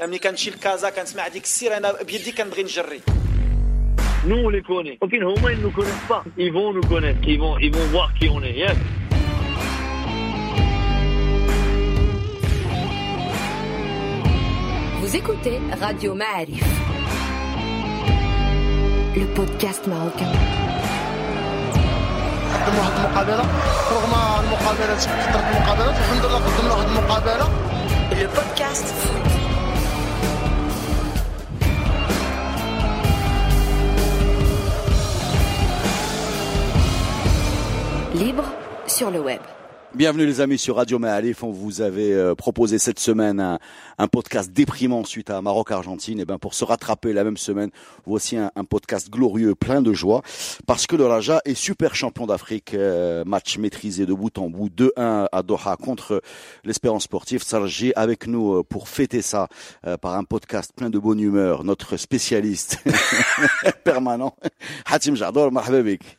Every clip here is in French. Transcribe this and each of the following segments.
ملي كنمشي لكازا كنسمع ديك السير انا بيدي كنبغي نجري Nous, on les connaît. Ok, au moins, ils ne nous connaissent pas. Ils vont nous connaître. Ils vont, ils vont voir qui on est. Yes. Vous écoutez Radio Ma'arif, le podcast marocain. قدموا واحد المقابله رغم المقابلات كثرت المقابلات الحمد لله قدمنا واحد المقابله Le podcast foot. Libre sur le web. Bienvenue les amis sur Radio Maalif. On vous avait euh, proposé cette semaine un, un podcast déprimant suite à Maroc-Argentine. Et ben pour se rattraper la même semaine, voici un, un podcast glorieux, plein de joie, parce que le Raja est super champion d'Afrique. Euh, match maîtrisé de bout en bout, 2-1 à Doha contre l'Espérance sportive. Sarji avec nous euh, pour fêter ça euh, par un podcast plein de bonne humeur. Notre spécialiste permanent, Hatim Jador, marhaba bik.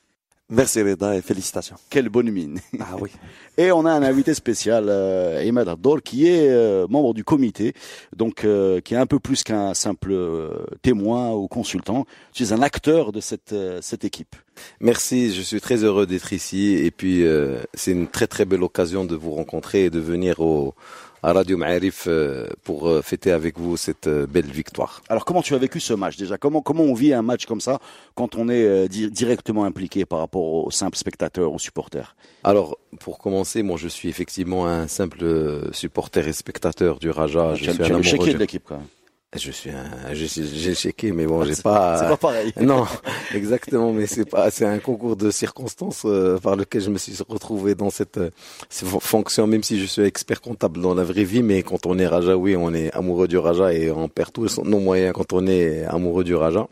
Merci Reda et félicitations. Quelle bonne mine. Ah oui. Et on a un invité spécial, euh, Imad Abdol, qui est euh, membre du comité, donc euh, qui est un peu plus qu'un simple euh, témoin ou consultant. Tu es un acteur de cette, euh, cette équipe. Merci, je suis très heureux d'être ici et puis euh, c'est une très très belle occasion de vous rencontrer et de venir au à Radio Ma'arif euh, pour euh, fêter avec vous cette euh, belle victoire. Alors comment tu as vécu ce match déjà? Comment, comment on vit un match comme ça quand on est di- directement impliqué par rapport aux simples spectateurs, aux supporters Alors, pour commencer, moi je suis effectivement un simple supporter et spectateur du Raja. Tu Je as, suis tu as un le amoureux chéquier du- de l'équipe quand même. Je suis un, j'ai chéquier, mais bon, j'ai C'est pas. C'est pas pareil. Non, exactement, mais c'est pas, c'est un concours de circonstances euh, par lequel je me suis retrouvé dans cette, euh, fonction, même si je suis expert comptable dans la vraie vie, mais quand on est Rajaoui, on est amoureux du Raja et on perd tous nos moyens quand on est amoureux du Raja.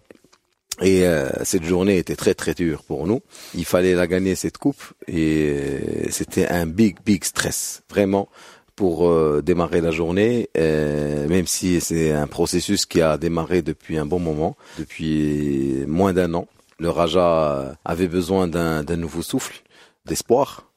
Et euh, cette journée était très très dure pour nous. Il fallait la gagner cette coupe et euh, c'était un big big stress vraiment pour euh, démarrer la journée, euh, même si c'est un processus qui a démarré depuis un bon moment, depuis moins d'un an. Le Raja avait besoin d'un nouveau souffle, d'espoir,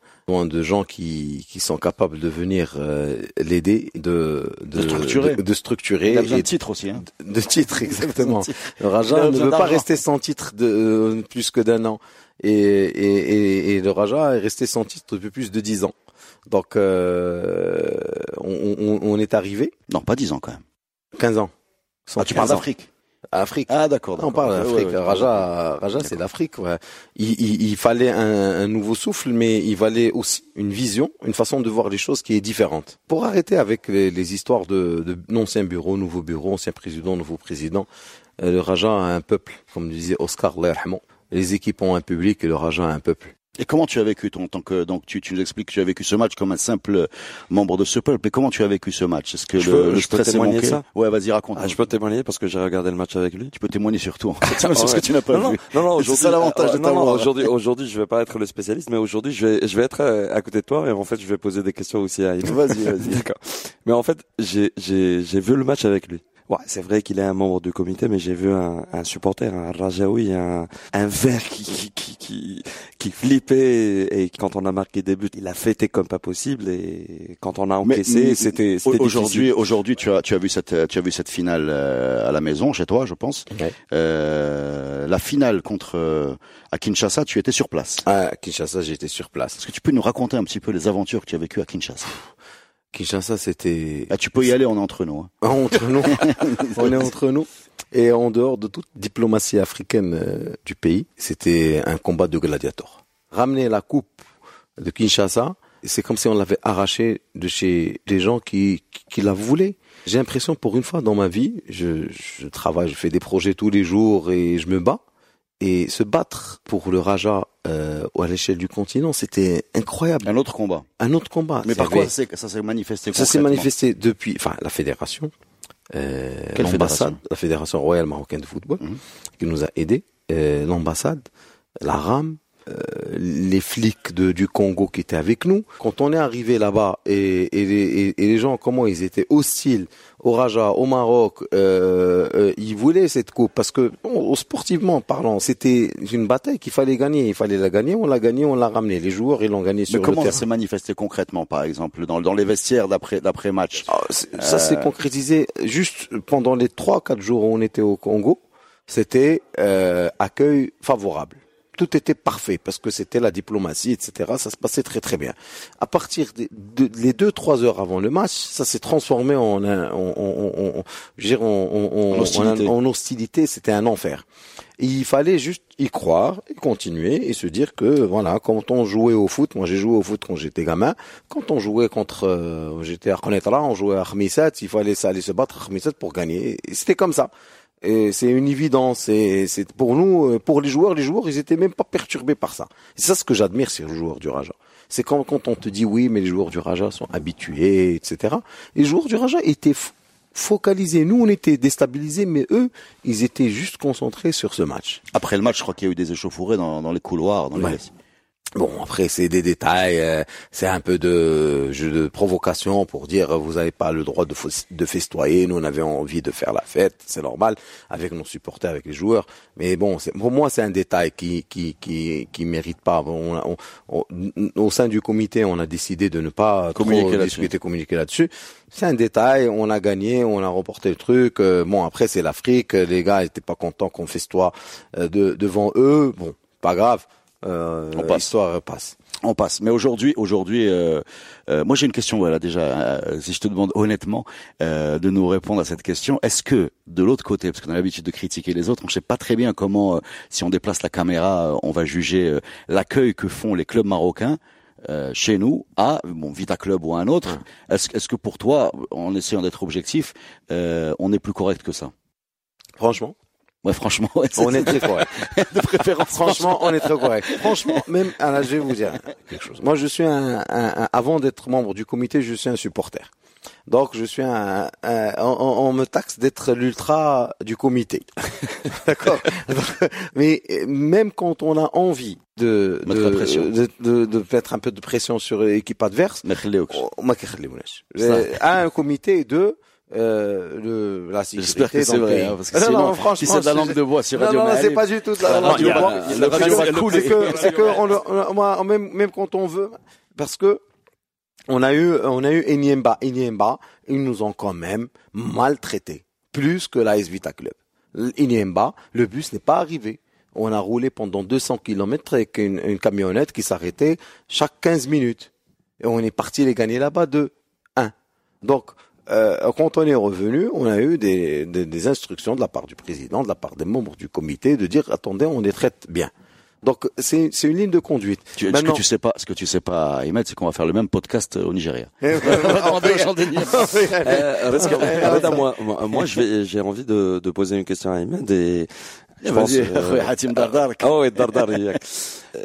de gens qui, qui sont capables de venir euh, l'aider, de, De structurer. de, de structurer Il a besoin et de titre aussi. Hein. de titre exactement. Le Raja ne veut pas rester sans titre de euh, plus que d'un an. Et, et, et, et le Raja est resté sans titre depuis plus de dix ans. Donc euh, on, on, on est arrivé Non, pas 10 ans quand même. 15 ans. Ah, tu parles 15 ans. d'Afrique Afrique. Ah d'accord. on parle d'Afrique. ouais, ouais. Raja, Raja, c'est l'Afrique. Ouais. Il, il, il fallait un, un nouveau souffle, mais il fallait aussi une vision, une façon de voir les choses qui est différente. Pour arrêter avec les, les histoires de, de d'anciens bureaux, nouveaux bureaux, anciens présidents, nouveaux présidents, euh, le Raja a un peuple, comme disait Oscar Lerhman. Les équipes ont un public et le Raja a un peuple. Et comment tu as vécu ton tant que donc tu, tu nous expliques que tu as vécu ce match comme un simple membre de ce peuple. Et comment tu as vécu ce match? Est-ce que Je le, peux- le je peux stress témoigner de ça? Ouais, vas-y raconte. Ah, je peux témoigner parce que j'ai regardé le match avec lui. Tu peux témoigner sur tout. en fait. C'est ce que tu n'as pas non, vu. Non, non, C'est aujourd'hui, ça l'avantage de euh, non, non, aujourd'hui, aujourd'hui, je vais pas être le spécialiste, mais aujourd'hui, je vais, je vais être euh, à côté de toi et en fait, je vais poser des questions aussi à Yves. Vas-y, vas-y. D'accord. Mais en fait, j'ai, j'ai, j'ai vu le match avec lui. Ouais, c'est vrai qu'il est un membre du comité, mais j'ai vu un, un supporter, un Rajaoui, un, un vert qui, qui, qui, qui, qui flippait et, quand on a marqué des buts, il a fêté comme pas possible et quand on a encaissé, c'était, c'était Aujourd'hui, aujourd'hui, tu as tu as vu cette tu as vu cette finale euh, à la maison chez toi, je pense. Ouais. Euh, la finale contre euh, à Kinshasa, tu étais sur place. À Kinshasa, j'étais sur place. Est-ce que tu peux nous raconter un petit peu les aventures que tu as vécues à Kinshasa? Kinshasa, c'était Ah, tu peux y aller, on est entre nous. hein. entre nous. on est entre nous. Et en dehors de toute diplomatie africaine euh, du pays, c'était un combat de gladiateurs. Ramener la coupe de Kinshasa, c'est comme si on l'avait arraché de chez des gens qui, qui, qui la voulaient. J'ai l'impression, pour une fois dans ma vie, je, je travaille, je fais des projets tous les jours et je me bats. Et se battre pour le Raja euh, à l'échelle du continent, c'était incroyable. Un autre combat. Un autre combat. Mais par quoi ça s'est manifesté ça s'est manifesté depuis, enfin, la fédération, euh, l'ambassade, fédération la fédération royale marocaine de football, Mhm. qui nous a aidés, euh, l'ambassade, la RAM, euh, les flics de, du Congo qui étaient avec nous. Quand on est arrivé là-bas et, et, les, et, les gens, comment ils étaient hostiles au Raja, au Maroc, euh, euh, ils voulaient cette coupe parce que bon, sportivement parlant, c'était une bataille qu'il fallait gagner. Il fallait la gagner, on l'a gagné, on l'a ramené. Les joueurs, ils l'ont gagné sur Mais comment le ça s'est manifesté concrètement, par exemple, dans, dans les vestiaires d'après d'après match Ah, Ça s'est concrétisé juste pendant les trois quatre jours où on était au Congo. C'était euh, accueil favorable. Tout était parfait parce que c'était la diplomatie, etc. Ça se passait très très bien. À partir des de, les deux trois heures avant le match, ça s'est transformé en un, en, en, en- hostilité. en- hostilité. C'était un enfer. Et il fallait juste y croire et continuer et se dire que voilà, quand on jouait au foot, moi j'ai joué au foot quand j'étais gamin, quand on jouait contre, euh, j'étais à Konetra, on jouait à Khmissat, il fallait ça aller se battre à Khmissat pour gagner. C'était comme ça. C'est une évidence. Et c'est pour nous, euh, pour les joueurs, les joueurs, ils étaient même pas perturbés par ça. C'est ça ce que j'admire sur les joueurs du Raja. C'est quand, quand on te dit oui, mais les joueurs du Raja sont habitués, etc. Les joueurs du Raja étaient focalisés. Nous, on était déstabilisés, mais eux, ils étaient juste concentrés sur ce match. Après le match, je crois qu'il y a eu des échauffourées dans, dans les couloirs, dans les Ouais. Bon, après, c'est des détails, euh, c'est un peu de jeu de provocation pour dire euh, vous n'avez pas le droit de, festoyer, nous on avait envie de faire la fête, c'est normal, avec nos supporters, avec les joueurs. Mais bon, c'est- pour moi, c'est un détail qui qui qui qui mérite pas. Bon, on- on- on- au sein du comité, on a décidé de ne pas Communiquer trop discuter, communiquer là-dessus. C'est un détail, on a gagné, on a remporté le truc. euh, bon, après, c'est l'Afrique, les gars étaient pas contents qu'on festoie euh, de, devant eux. Bon, pas grave. Euh, On passe. On passe. Mais aujourd'hui, aujourd'hui, euh, euh, moi j'ai une question. Voilà, déjà, euh, si je te demande honnêtement euh, de nous répondre à cette question, est-ce que de l'autre côté, parce qu'on a l'habitude de critiquer les autres, on ne sait pas très bien comment, euh, si on déplace la caméra, euh, on va juger euh, l'accueil que font les clubs marocains. euh, chez nous, à bon Vita Club ou à un autre, est-ce, est-ce que pour toi, en essayant d'être objectif, euh, on est plus correct que ça? Franchement, Ouais, franchement, on est très correct. de préférence, franchement, on est très correct. Franchement, même, ah, alors, je vais vous dire quelque chose. Moi, je suis un, un, un avant d'être membre du comité, je suis un supporter. Donc, je suis un, un on, on, me taxe d'être l'ultra du comité. D'accord. Mais même quand on a envie de de, de, de, de, mettre un peu de pression sur l'équipe adverse, on, on, oh, euh, un comité de euh, le, la J'espère sécurité que c'est le vrai, pays. hein, parce que Non, sinon, non, franchement, si c'est de la langue de bois sur Radio non, non, c'est pas du tout de la langue de bois. la radio va C'est que- couler. C'est que, c'est que on le, on- moi, même, même quand on veut, parce que on a eu, on a eu Enyemba, Enyemba, ils nous ont quand même maltraités, plus que la Vita Club. Enyemba, le bus n'est pas arrivé. On a roulé pendant 200 kilomètres avec une, une camionnette qui s'arrêtait chaque 15 minutes. Et on est parti les gagner là-bas de 1. Donc, euh, quand on est revenu, on a eu des, des, des instructions de la part du président, de la part des membres du comité, de dire attendez, on les traite bien. Donc c'est c'est une ligne de conduite. Tu, ce que tu sais pas, ce que tu sais pas, Ahmed, c'est qu'on va faire le même podcast au Nigeria. Moi, moi, je vais, j'ai envie de, de poser une question à Ahmed et. Vas-y, euh, Hatim Dardar. Ah ouais, Dardar.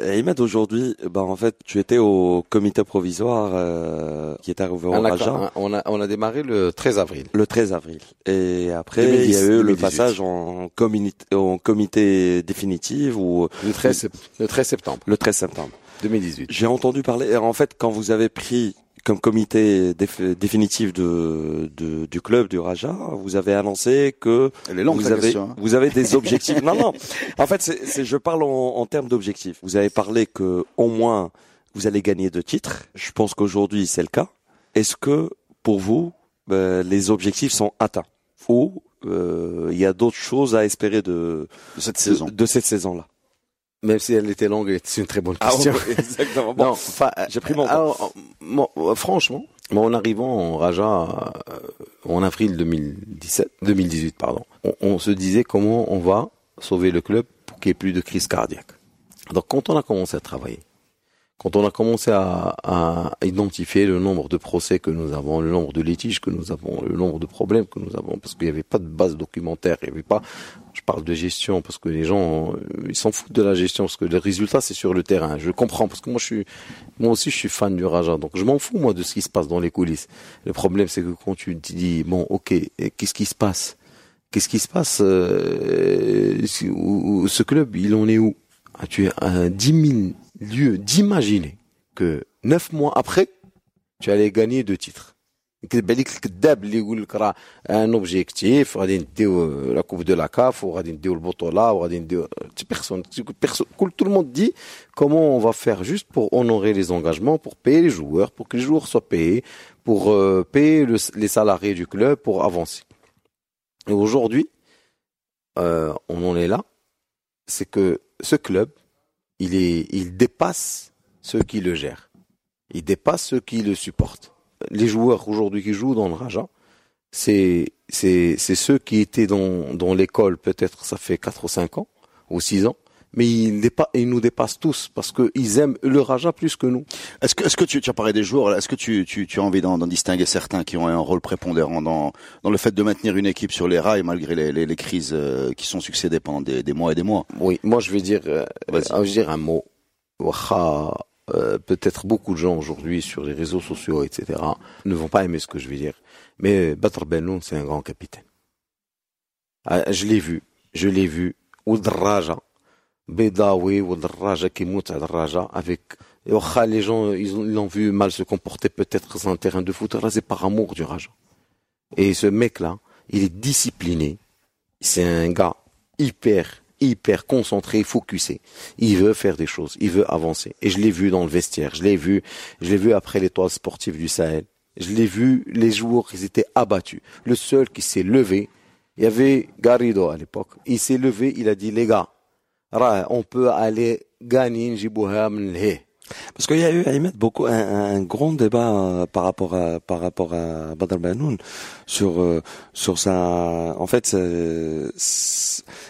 Ahmed, aujourd'hui, bah en fait, tu étais au comité provisoire euh, qui est arrivé au Raja on, a, on a démarré le 13 avril. le 13 avril. Et après, 2010, il y a eu le 2018. passage en, communité, en comité définitif ou Le 13, sept- le 13 septembre le 13 septembre. 2018. J'ai entendu parler. En fait, quand vous avez pris comme comité déf- définitif de, de- du club du Raja, vous avez annoncé que Elle est longue, vous avez question, hein. vous avez des objectifs. non, non. En fait, c'est, je parle en, en termes d'objectifs. Vous avez parlé que au moins vous allez gagner deux titres. Je pense qu'aujourd'hui c'est le cas. Est-ce que pour vous ben, les objectifs sont atteints? Ou euh, il y a d'autres choses à espérer de de cette de, saison. de cette saison-là? Même si elle était longue, c'est une très bonne question. exactement. non, enfin, j'ai pris mon temps. alors, euh, franchement, moi, en arrivant en Raja euh, en avril 2017, 2018, pardon, on, on se disait comment on va sauver le club pour qu'il n'y ait plus de crise cardiaque. Donc, quand on a commencé à travailler, quand on a commencé à, à identifier le nombre de procès que nous avons, le nombre de litiges que nous avons, le nombre de problèmes que nous avons, parce qu'il n'y avait pas de base documentaire, il n'y avait pas, je parle de gestion, parce que les gens, euh, ils s'en foutent de la gestion, parce que le résultat, c'est sur le terrain. Je comprends, parce que moi, je suis, moi aussi, je suis fan du Raja, donc je m'en fous, moi, de ce qui se passe dans les coulisses. Le problème, c'est que quand tu dis, bon, ok, qu'est-ce qui se passe? Qu'est-ce qui se passe, euh, ce club, il en est où? tu as 10 000 lieux d'imaginer que neuf mois après, tu allais gagner deux titres. يكذب عليك الكذاب اللي يقول لك راه ان اوبجيكتيف غادي نديو لا كوب دو لا كاف وغادي نديو البطوله وغادي نديو بيرسون كل tout le monde dit comment on va faire juste pour honorer les engagements pour payer les joueurs pour que les joueurs soient payés pour euh, payer le, les salariés du club pour avancer et aujourd'hui euh, on en est là c'est que ce club il est il dépasse ceux qui le gèrent. Il dépasse ceux qui le supportent. Les joueurs aujourd'hui qui jouent dans le Raja, c'est c'est ceux qui étaient dans dans l'école peut-être ça fait 4 ou 5 ans ou 6 ans mais ils, dépa- ils nous dépassent tous parce que ils aiment le Raja plus que nous. Est-ce que, est-ce que tu, tu as parlé des joueurs, là, est-ce que tu, tu, tu as envie d'en, distinguer certains qui ont un rôle prépondérant dans, dans le fait de maintenir une équipe sur les rails malgré les, les, les crises euh, qui sont succédées pendant des, des mois et des mois? Oui, moi je vais dire euh, euh, je vais dire un mot. Waha, euh, peut-être beaucoup de gens aujourd'hui sur les réseaux sociaux etc ne vont pas aimer ce que je vais dire mais Badr Benoun c'est un grand capitaine. Ah, je l'ai vu, je l'ai vu Bédaoui ou Draja qui monte avec oh, ah, les gens, ils l'ont vu mal se comporter peut-être sur un terrain de foot. Là, c'est par amour du Raja. Et ce mec-là, il est discipliné. C'est un gars hyper, hyper concentré, focusé. Il veut faire des choses. Il veut avancer. Et je l'ai vu dans le vestiaire. Je l'ai vu, je l'ai vu après l'étoile sportive du Sahel. Je l'ai vu les jours ils étaient abattus. Le seul qui s'est levé, il y avait Garrido à l'époque. Il s'est levé, il a dit, les gars, on peut aller gagner Njibouha parce qu'il y a eu Ahmed, beaucoup un, un, grand débat euh, par rapport à par rapport à Badr Banoun sur euh, sur sa en fait sa,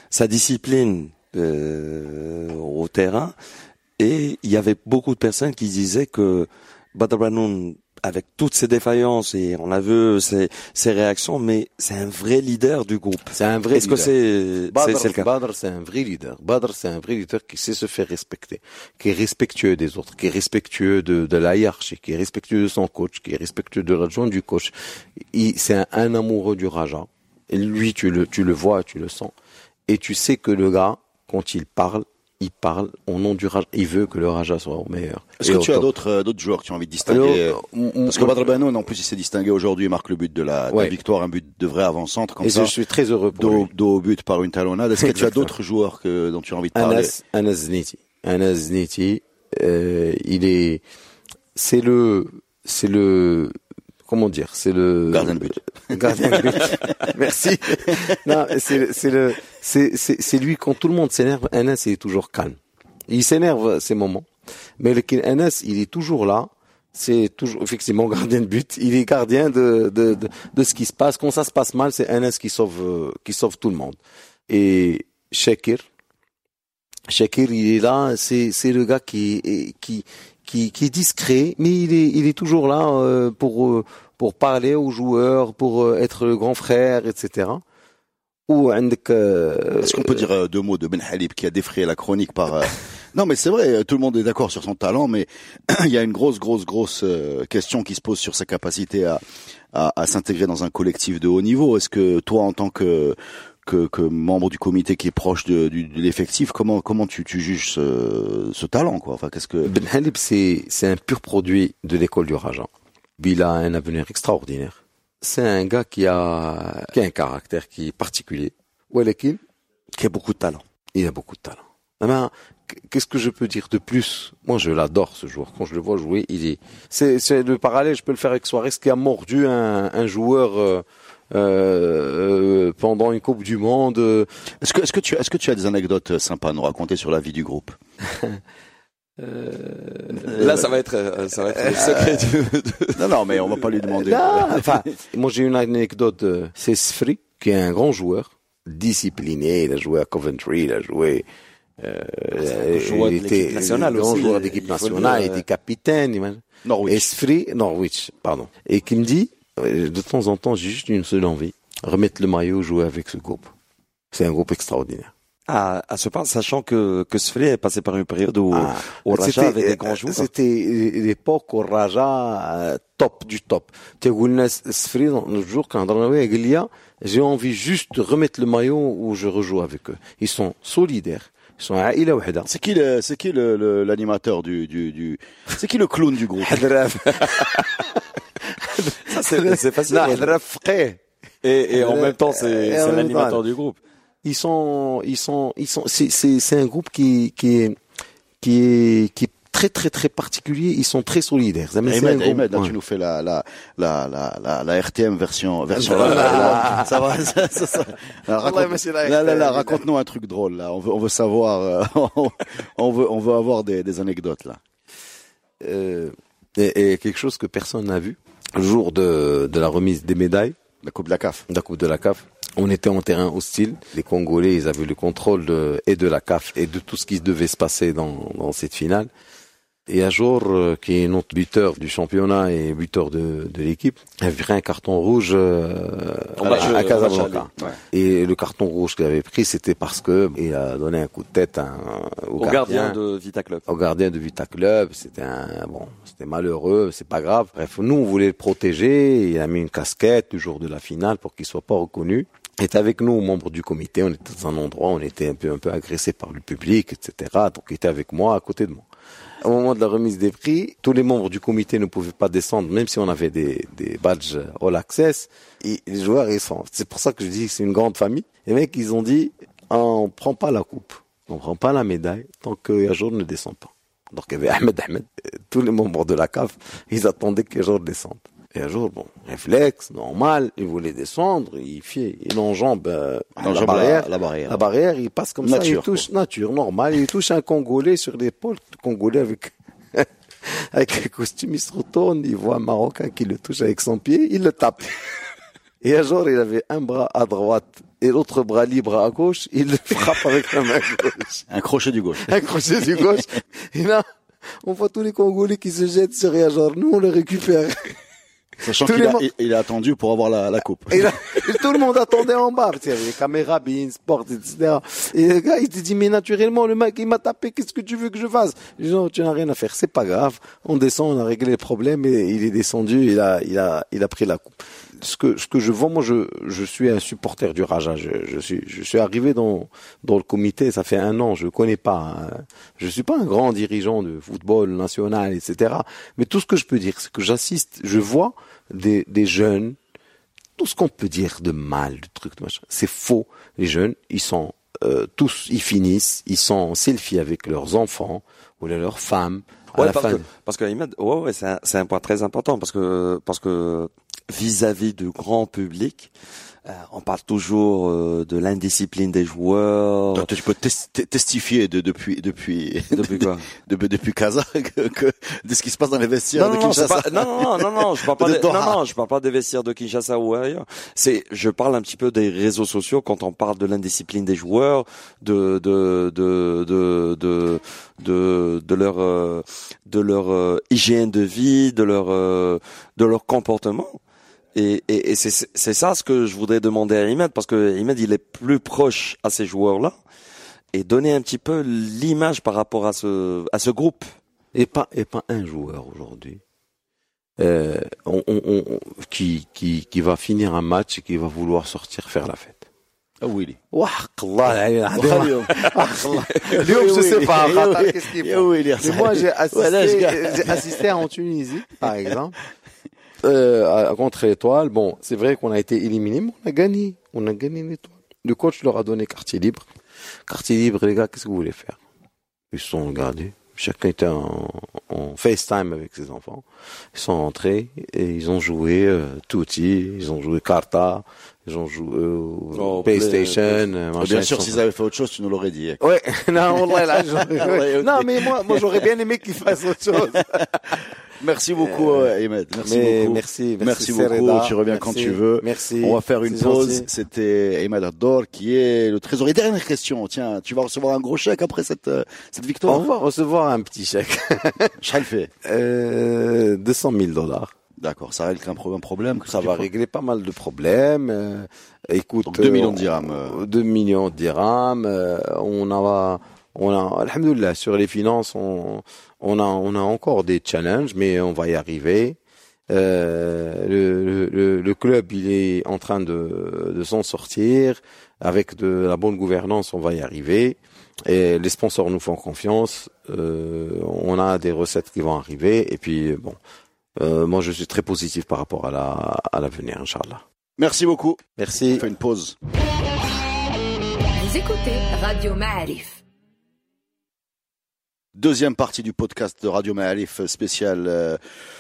sa discipline euh, au terrain. Et il y avait beaucoup de personnes qui disaient que Badr Banoun avec toutes ses défaillances, et on a vu ses, ses réactions, mais c'est un vrai leader du groupe. c'est un vrai Est-ce que leader. c'est, c'est, le cas? Badr, c'est un vrai leader. Badr, c'est un vrai leader qui sait se faire respecter, qui est respectueux des autres, qui est respectueux de, de la hiérarchie, qui est respectueux de son coach, qui est respectueux de l'adjoint du coach. Il- C'est un, un amoureux du Raja. Et lui, tu le, tu le vois, tu le sens. Et tu sais que le gars, quand il parle, il parle au nom du Raja. Il veut que le Raja soit au meilleur. Est-ce Et que tu as d'autres, euh, d'autres joueurs qui ont envie de distinguer euh, Parce que Badr Banoun, en plus, il s'est distingué aujourd'hui, il marque le but de la, de la Ouais. victoire, un but de vrai avant-centre, comme Et ça. je suis très heureux pour dos, lui. dos au but par une talonnade. Est-ce que tu as d'autres joueurs que, dont tu as envie de parler Anas, Anas Zniti. Anas Zniti, euh, il est, c'est le, c'est le, comment dire, c'est le Gardien de but. Gardien de but. Merci. Non, c'est, c'est le, c'est, c'est, c'est lui quand tout le monde s'énerve. Anas, il est toujours calme. Il s'énerve à ces moments, mais le Anas, il est toujours là. C'est toujours effectivement gardien de but. Il est gardien de, de, de, de ce qui se passe. Quand ça se passe mal, c'est Anas qui sauve, euh, qui sauve tout le monde. Et Shakir, Shakir, il est là, c'est c'est le gars qui qui qui, qui est discret, mais il est, il est toujours là euh, pour, euh, pour parler aux joueurs, pour euh, être le grand frère, etc. Ou Est-ce qu'on peut dire deux mots de Ben Halib qui a défrayé la chronique par Non, mais c'est vrai, tout le monde est d'accord sur son talent, mais il y a une grosse, grosse, grosse question qui se pose sur sa capacité à, à, à s'intégrer dans un collectif de haut niveau. Est-ce que toi, en tant que que, membre du comité qui est proche de, l'effectif, comment comment tu, tu juges ce, talent quoi? Enfin, -ce que Ben Halib, c'est un pur produit de l'école du Raja. Il a un avenir extraordinaire. C'est un gars qui a qui a un caractère qui est particulier. Walekin, qui a beaucoup de talent. Il a beaucoup de talent. Ben, qu'est-ce que je peux dire de plus? Moi, je l'adore ce joueur. Quand je le vois jouer, il est. C'est, c'est le parallèle. Je peux le faire avec Suarez qui a mordu un, joueur. Euh, euh, pendant une Coupe du Monde. euh, est-ce que est-ce que tu est-ce que tu as des anecdotes euh, sympas à nous raconter sur la vie du groupe? Là, ça va être, euh, ça va être le secret du, Non, non, mais on va pas lui demander. Non, enfin, moi j'ai une anecdote. euh, C'est Sfri qui est un grand joueur, discipliné. Il a joué à Coventry, il a joué. Euh, de il l'équipe nationale grand aussi, joueur il d'équipe nationale, il euh. était capitaine. Norwich. Esprit Norwich, pardon. Et qui me dit, euh, de temps en temps, j'ai juste une seule envie, remettre le maillot, jouer avec ce groupe. C'est un groupe extraordinaire. Ah, à ce point, sachant que, que Sflé est passé par une période où, ah, où Raja avait des euh, grands joueurs. C'était l'époque où Raja, euh, top du top. Tegoulna Sflé, le jour quand j'ai envie juste de remettre le maillot où je rejoue avec eux. Ils sont solidaires. Ils sont عائلة وحدة. C'est qui le, c'est qui le, le- l'animateur du, du, du, c'est qui le clown du groupe Ça, c'est c'est facile. لا حضرة فقيه. Et, et en même temps, c'est Et en c'est même l'animateur temps. du groupe. Ils sont, ils sont, ils sont. C'est, c'est, c'est un groupe qui, qui est, qui est, qui est très, très, très particulier. Ils sont très solidaires. Ahmed, Ahmed, là, tu nous fais la, la, la, la, la, RTM version, version. ça va, ça, ça, là, là, là, raconte-nous un truc drôle, là. On veut, on veut savoir, euh, on veut, on veut avoir des, des anecdotes, là. Euh, et, et quelque chose que personne n'a vu. Le jour de, de la remise des médailles, La Coupe de la CAF. de la Coupe de la CAF. On était en terrain hostile. Les Congolais, ils avaient le contrôle de, et de la CAF et de tout ce qui devait se passer dans, dans cette finale. Et un jour, euh, qui est notre buteur du championnat et buteur de, de l'équipe, a viré un carton rouge euh, à, match- à match Casablanca. Ouais. Et le carton rouge qu'il avait pris, c'était parce que il a donné un coup de tête à un- au, Au gardien de Vita Club. au gardien de Vita Club. C'était un bon, c'était malheureux, c'est pas grave. Bref, nous on voulait le protéger. Il a mis une casquette le jour de la finale pour qu'il soit pas reconnu. Il était avec nous, membres du comité. On était dans un endroit, où on était un peu un peu agressé par le public, etc. Donc il était avec moi, à côté de moi. Au moment de la remise des prix, tous les membres du comité ne pouvaient pas descendre, même si on avait des, badges All Access. Et les joueurs, ils sont. C'est pour ça que je dis que c'est une grande famille. Les mecs, ils ont dit, on prend pas la coupe, on prend pas la médaille tant que Yajour ne descend pas. Donc il y avait Ahmed Ahmed, tous les membres de la CAF, ils attendaient que Yajour descende. Et un jour, bon, réflexe, normal, il voulait descendre, il fait, il enjambe euh, la, Enjambe barrière, la- la barrière. la barrière, il passe comme Nature, ça, il touche nature, normal, il touche un Congolais sur l'épaule, le Congolais avec avec le costume, il se retourne, il voit un Marocain qui le touche avec son pied, il le tape. Et un jour, il avait un bras à droite et l'autre bras libre à gauche, il le frappe avec la main gauche. Un crochet du gauche. Un crochet du gauche. Et là, on voit tous les Congolais qui se jettent sur Réagor. Nous, on le récupère. Sachant qu'il a, il, il a attendu pour avoir la, la coupe. Et là, tout le monde attendait en bas. qu'il y avait les caméras, Bein Sport, etc. Et le gars, il te dit, mais naturellement, le mec, il m'a tapé, qu'est-ce que tu veux que je fasse? Je dis, non, tu n'as rien à faire, c'est pas grave. On descend, on a réglé les problèmes et il est descendu, il a, il a, il a pris la coupe. Ce que, ce que je vois, moi, je, je suis un supporter du Raja. Je, je suis, je suis arrivé dans, dans le comité, ça fait un an, je connais pas, hein. je suis pas un grand dirigeant de football national, etc. Mais tout ce que je peux dire, c'est que j'assiste, je vois des, des jeunes, tout ce qu'on peut dire de mal, de trucs, de machin, c'est faux. Les jeunes, ils sont euh, tous, ils finissent, ils sont en selfie avec leurs enfants ou leurs femmes. À Ouais, la parce, fin, que, parce que Ahmed, ouais, ouais, c'est un, c'est un point très important parce que parce que vis-à-vis du grand public, euh, on parle toujours euh, de l'indiscipline des joueurs. Toi, Tu peux tes- te- testifier de, depuis, depuis, Depuis quoi? de, depuis Casa que, que, de ce qui se passe dans les vestiaires non, de non, Kinshasa. pas, non, non, non, non, je parle pas De non, non, je parle pas des vestiaires de Kinshasa ou ailleurs. C'est, je parle un petit peu des réseaux sociaux quand on parle de l'indiscipline des joueurs, de, de, de, de, de, de, leur, euh, de leur euh, hygiène de vie, de leur, euh, de leur comportement. Et, et, et c'est, c'est ça ce que je voudrais demander à Imad, parce que Imad, il est plus proche à ces joueurs-là, et donner un petit peu l'image par rapport à ce, à ce groupe. et pas et pas un joueur aujourd'hui euh, on, on, on- qui, qui, qui va finir un match et qui va vouloir sortir faire la fête. Ah oui. وحق الله العلي العظيم. اليوم وحق الله. اليوم je sais pas خاطر qu'est-ce qu'il faut. Mais moi, j'ai assisté, j'ai assisté en Tunisie, par exemple, euh, contre l'étoile. Bon, c'est vrai qu'on a été éliminé, mais on a gagné. On a gagné l'étoile. Le coach leur a donné quartier libre. Quartier libre, les gars, qu'est-ce que vous voulez faire? Ils se sont regardés. Chacun était en, en FaceTime avec ses enfants. Ils sont entrés et ils ont joué euh, Tutti, ils ont joué Carta, ils ont joué Oh, PlayStation. Euh, machin, Bien sûr, sont- s'ils avaient fait autre chose, tu nous l'aurais dit. Ouais, non, wallah, là, j'aurais- Ouais, ok. non, mais moi, moi, j'aurais bien aimé qu'ils fassent autre chose. Merci beaucoup, euh, Ahmed. Merci beaucoup. merci, Merci, merci, beaucoup. Tu reviens Merci, quand tu veux. Merci. On va faire une pause. C'était Ahmed Addor qui est le trésorier. Dernière question. Tiens, tu vas recevoir un gros chèque après cette, euh, cette On victoire. va recevoir un petit chèque. Je le fait. Euh, 200 000 dollars. D'accord, ça règle un problème. Ça va régler pas mal de problèmes. Euh, écoute, Donc, 2 euh, millions de dirhams, euh. 2 millions de dirhams. euh, on a, on a, alhamdoulilah, sur les finances, on, on a, on a encore des challenges, mais on va y arriver. Euh, le, le- club, il est en train de, de s'en sortir. Avec de la bonne gouvernance, on va y arriver. Et les sponsors nous font confiance. Euh, on a des recettes qui vont arriver. Et puis, bon, euh, moi, je suis très positif par rapport à la à l'avenir, Inch'Allah. Merci beaucoup. Merci. On fait une pause. Vous écoutez Radio Ma'arif. Deuxième partie du podcast de Radio Maalif spécial euh,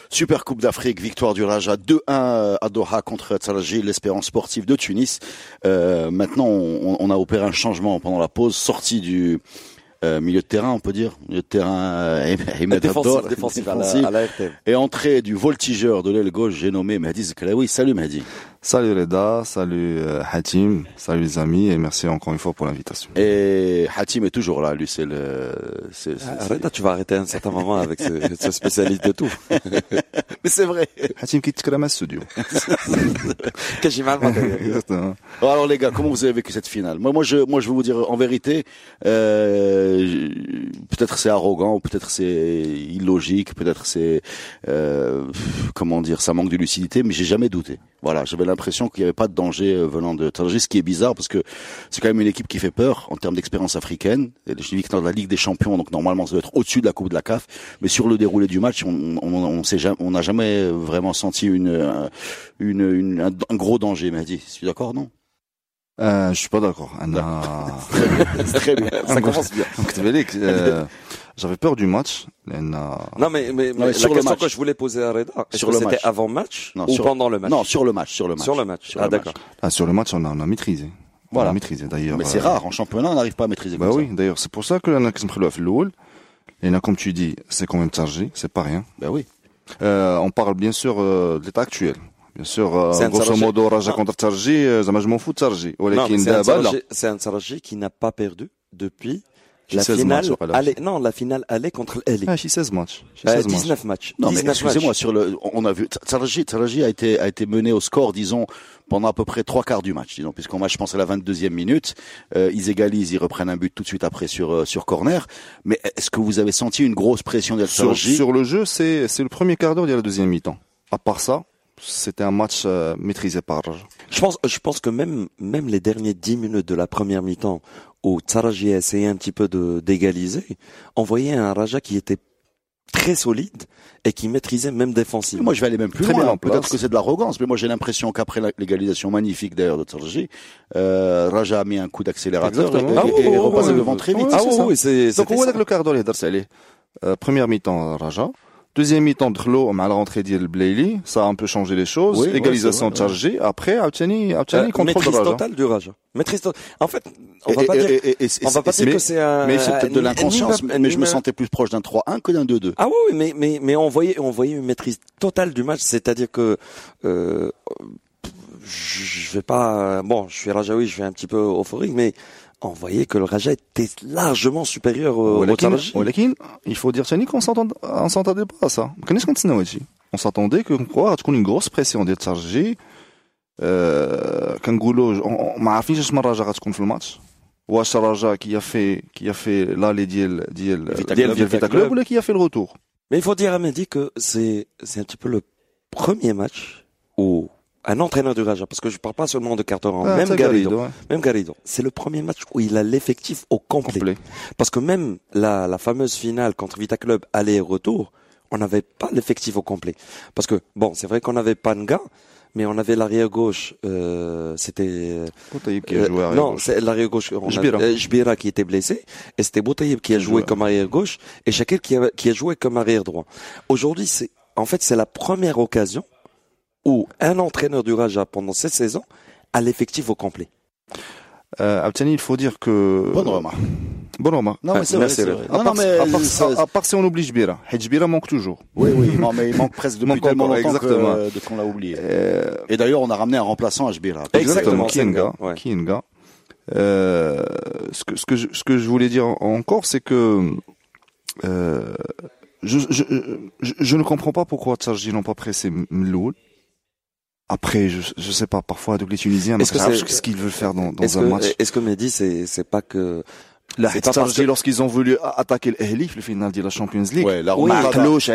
Super Coupe d'Afrique, victoire du Raja 2-1 euh, à Doha contre Tsaraji, l'espérance sportive de Tunis. Euh, maintenant, on, on a opéré un changement pendant la pause, sortie du euh, milieu de terrain, on peut dire, milieu de terrain euh, Ahmed Défensif, Abdor, défensif à la, défensif. à la RTL. et entrée du voltigeur de l'aile gauche, j'ai nommé Mehdi Zkraoui. Salut Mehdi. Salut Reda, salut euh, Hatim, salut les amis et merci encore une fois pour l'invitation. Et Hatim est toujours là, lui c'est le... c'est- c'est- Ah, Reda, tu vas arrêter à un certain moment avec ce, ce spécialiste de tout. Mais c'est vrai. Hatim qui te crame à studio. Que j'ai mal matériel. Exactement. Alors les gars, comment vous avez vécu cette finale? Moi, moi, je, moi, je vais vous dire en vérité, euh, peut-être c'est arrogant, peut-être c'est illogique, peut-être c'est euh, comment dire, ça manque de lucidité, mais j'ai jamais douté. Voilà, j'avais l'impression qu'il n'y avait pas de danger venant de Tanger, ce qui est bizarre parce que c'est quand même une équipe qui fait peur en termes d'expérience africaine. Et je dis que dans la Ligue des Champions, donc normalement, ça doit être au-dessus de la Coupe de la CAF, mais sur le déroulé du match, on n'a on, on, jamais, jamais vraiment senti une, une, une un, gros danger. Mais dit, suis d'accord, non euh, Je suis pas d'accord. Très bien, ça commence bien. نكتب عليك euh, j'avais peur du match لأن Non, mais, mais, mais mais sur la le question match. que je voulais poser à Reda, est-ce Sur que le c'était match. avant match Non, ou sur- pendant le match Non, sur le match, sur le match. Sur le match. Sur ah, le d'accord. ah, sur le match on a, on a maîtrisé. Voilà. On a maîtrisé d'ailleurs. Mais c'est euh, rare, en championnat, on n'arrive pas à maîtriser Bah comme oui, d'ailleurs c'est pour ça que أنا كنت مخلوها في الأول. لأن comme tu dis, c'est quand même chargé, c'est pas rien. ça. Bah oui. Euh, on parle bien sûr euh, de l'état actuel. Bien sûr, euh, C'est un grosso Tsarji. modo Raja Non. contre Tarji, euh, زعما je m'en fous de Tarji. Non, ولكن mais c'est un دابا لا. Sarraji- c'est un Sarraji qui n'a pas perdu depuis J'ai la 16 finale aller, non, la finale aller contre l'Eli. Ah, j'ai 16 matchs. J'ai Euh, 16 matchs. 19 matchs. Non, mais 19 excusez-moi, sur le, on a vu, Tsaraji, Tsaraji a été, a été mené au score, disons, pendant à peu près trois quarts du match, disons, puisqu'en match, je pense à la 22e minute, euh, ils égalisent, ils reprennent un but tout de suite après sur, euh, sur corner. Mais est-ce que vous avez senti une grosse pression d'El Sur, Tsaraji sur le jeu, c'est c'est le premier quart d'heure de la deuxième mi-temps. À part ça, c'était un match euh, maîtrisé par. Je pense, je pense que même même les derniers 10 minutes de la première mi-temps où Tsaraji a essayé un petit peu de d'égaliser, on voyait un Raja qui était très solide et qui maîtrisait même défensivement. Moi, je vais aller même plus très loin. Peut-être que c'est de l'arrogance, mais moi j'ai l'impression qu'après l'égalisation magnifique d'ailleurs de Tsaraji, euh, Raja a mis un coup d'accélérateur et, ah, oh, oh, repassé oh, devant très vite. Ah oui, c'est Donc on voit avec le quart d'heure, euh, première mi-temps Raja. Deuxième mi-temps de Khlo, à la rentrée d'Il ça a un peu changé les choses. Oui, Égalisation ouais, de Après, Abtiani, Abtiani euh, contrôle maîtrise hein. totale du Raja. Maîtrise totale. En fait, on va pas dire, va pas dire mais, que c'est un. Mais c'est peut-être de l'inconscience. Mais je me sentais plus proche d'un 3-1 que d'un 2-2. Ah oui, mais mais mais on voyait on voyait une maîtrise totale du match. C'est-à-dire que. Euh, je vais pas. Bon, je suis Rajaoui, je vais un petit peu euphorique, mais on voyait que le Raja était largement supérieur au, au ولكن Tsaraji. ولكن il faut dire ثاني qu'on s'entend on s'entendait pas à ça. ما كناش كنتسناو هادشي. On s'attendait que quoi غتكون une grosse pression ديال ترجي euh, كنقولوا on- on- ما عارفينش اش من رجا غتكون في الماتش. واش رجا كي في كي في لالي ديال ديال Vita ديال Club. ديال فيتا كلوب ولا كي في الروتور. Mais il faut dire à Mehdi que c'est c'est un petit peu le premier match où un entraîneur du Raja, parce que je parle pas seulement de Carteran, Ah, même Garrido, Garrido, ouais. même Garrido, c'est le premier match où il a l'effectif au complet. Complet. Parce que même la, la fameuse finale contre Vita Club aller et retour, on n'avait pas l'effectif au complet. Parce que bon, c'est vrai qu'on n'avait pas Nga, mais on avait l'arrière gauche, euh, c'était Boutaïb qui a euh, joué à non, c'est l'arrière gauche. on Jbira. euh, Jbira qui était blessé, et c'était Boutaïb qui a joué joué. comme arrière gauche, et Shakir qui a, qui a joué comme arrière droit. Aujourd'hui, c'est en fait c'est la première occasion ou un entraîneur du Raja pendant cette saison à l'effectif au complet. Euh, Abtani, il faut dire que. Bonne remarque. Euh, bonne remarque. Non, mais ah, c'est vrai. vrai. Non, à, part, non, mais... à, part, à, part, si on oblige Bira. Hedjbira manque toujours. Oui, oui. non, mais il manque presque depuis manque tellement longtemps exactement. Euh, que, qu'on l'a oublié. Euh, Et d'ailleurs, on a ramené un remplaçant à Hedjbira. Exactement. Kienga. Ouais. Kienga. Euh, ce que, ce que je, ce que je voulais dire encore, c'est que, euh, je, je, je, je, ne comprends pas pourquoi Tchargi n'ont pas pressé Mloul. Après, je, je sais pas, parfois les Tunisiens, mais c'est ce qu'ils veulent faire dans, dans un match. Est-ce que Mehdi, c'est pas que la que... lorsqu'ils ont voulu attaquer l'Ehli, le final de la Champions League. Ouais, la oui,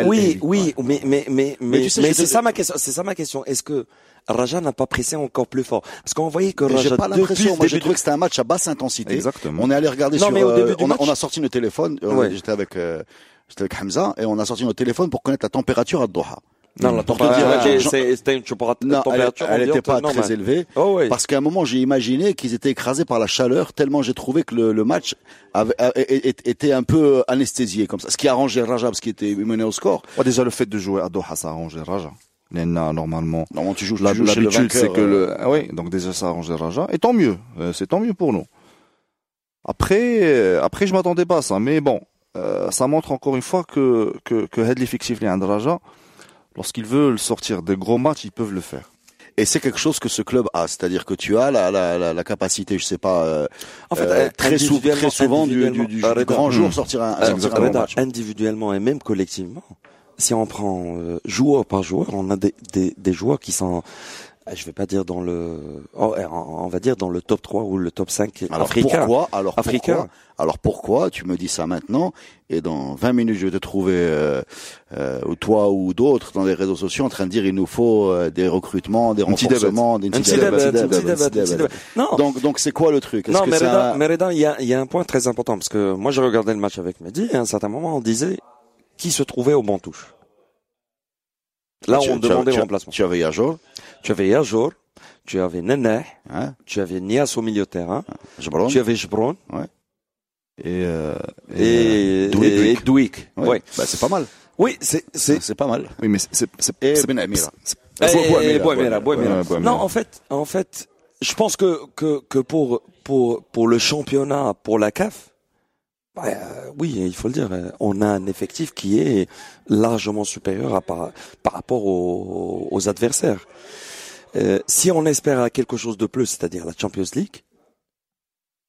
oui, oui, mais mais mais mais, mais, c'est ça ma question, c'est ça ma question. Est-ce que Raja n'a pas pressé encore plus fort? Parce qu'on voyait que Raja. J'ai pas l'impression. Moi, j'ai trouvé que c'était un match à basse intensité. Exactement. On est allé regarder non. Mais au début euh, du on, a, sorti nos téléphones. Euh, ouais. J'étais avec euh, j'étais avec Hamza et on a sorti nos téléphones pour connaître la température à Doha. Non, la température, elle n'était pas très élevée. Oh oui. Parce qu'à un moment, j'ai imaginé qu'ils étaient écrasés par la chaleur, tellement j'ai trouvé que le, le match avait, a, était un peu euh, anesthésié comme ça. Ce qui arrangeait Raja, parce qu'il était mené au score. Déjà, le fait de jouer à Doha, ça arrangeait Raja. Normalement, normalement tu joues, l'habitude, c'est que le, euh. ah oui, donc déjà ça arrangeait Raja, et tant mieux, euh, c'est tant mieux pour nous. Après, après je m'attendais pas à ça, mais bon, euh, ça montre encore une fois que que que Headley fictif les Raja, lorsqu'ils veulent sortir des gros matchs, ils peuvent le faire. Et c'est quelque chose que ce club a, c'est-à-dire que tu as la, la, la, la capacité, je sais pas, euh, En fait, euh, très, sou- très souvent du, du, du, grand jour Hmm. sortir un, Euh, sortir un match. individuellement et même collectivement, si on prend euh, joueur par joueur, on a des, des, des joueurs qui sont, je vais pas dire dans le, oh, euh, on va dire dans le top 3 ou le top 5 Alors africain. pourquoi Alors Africain. pourquoi Alors pourquoi tu me dis ça maintenant et dans 20 minutes je vais te trouver euh, euh, toi ou d'autres dans les réseaux sociaux en train de dire il nous faut euh, des recrutements, des renforcements, des Donc donc c'est quoi le truc? Non, que mais c'est Reda, un- mais Reda, il y a, il y a un point très important parce que moi, je regardais le match avec Mehdi et à un certain moment, on disait qui se trouvait au banc touche. Là, Tu- on tu- demandait le remplacement. Tu avais Yajo, Tu avais Yajor, tu avais Neneh, hein, tu avais Nias au milieu de terrain, Jabron, tu avais Jebron Et euh, et, euh, et, Douik. et Douik. Ouais. Ouais. Bah, c'est pas mal. Oui, c'est, c'est, C'est pas mal. oui, mais c'est c'est c'est Ben Amira. Ouais. Non, en fait, en fait, je pense que que que pour pour pour le championnat, pour la CAF, bah, euh, oui, il faut le dire, euh, on a un effectif qui est largement supérieur à par par rapport aux, aux adversaires. Euh, si on espère à quelque chose de plus, c'est-à-dire la Champions League,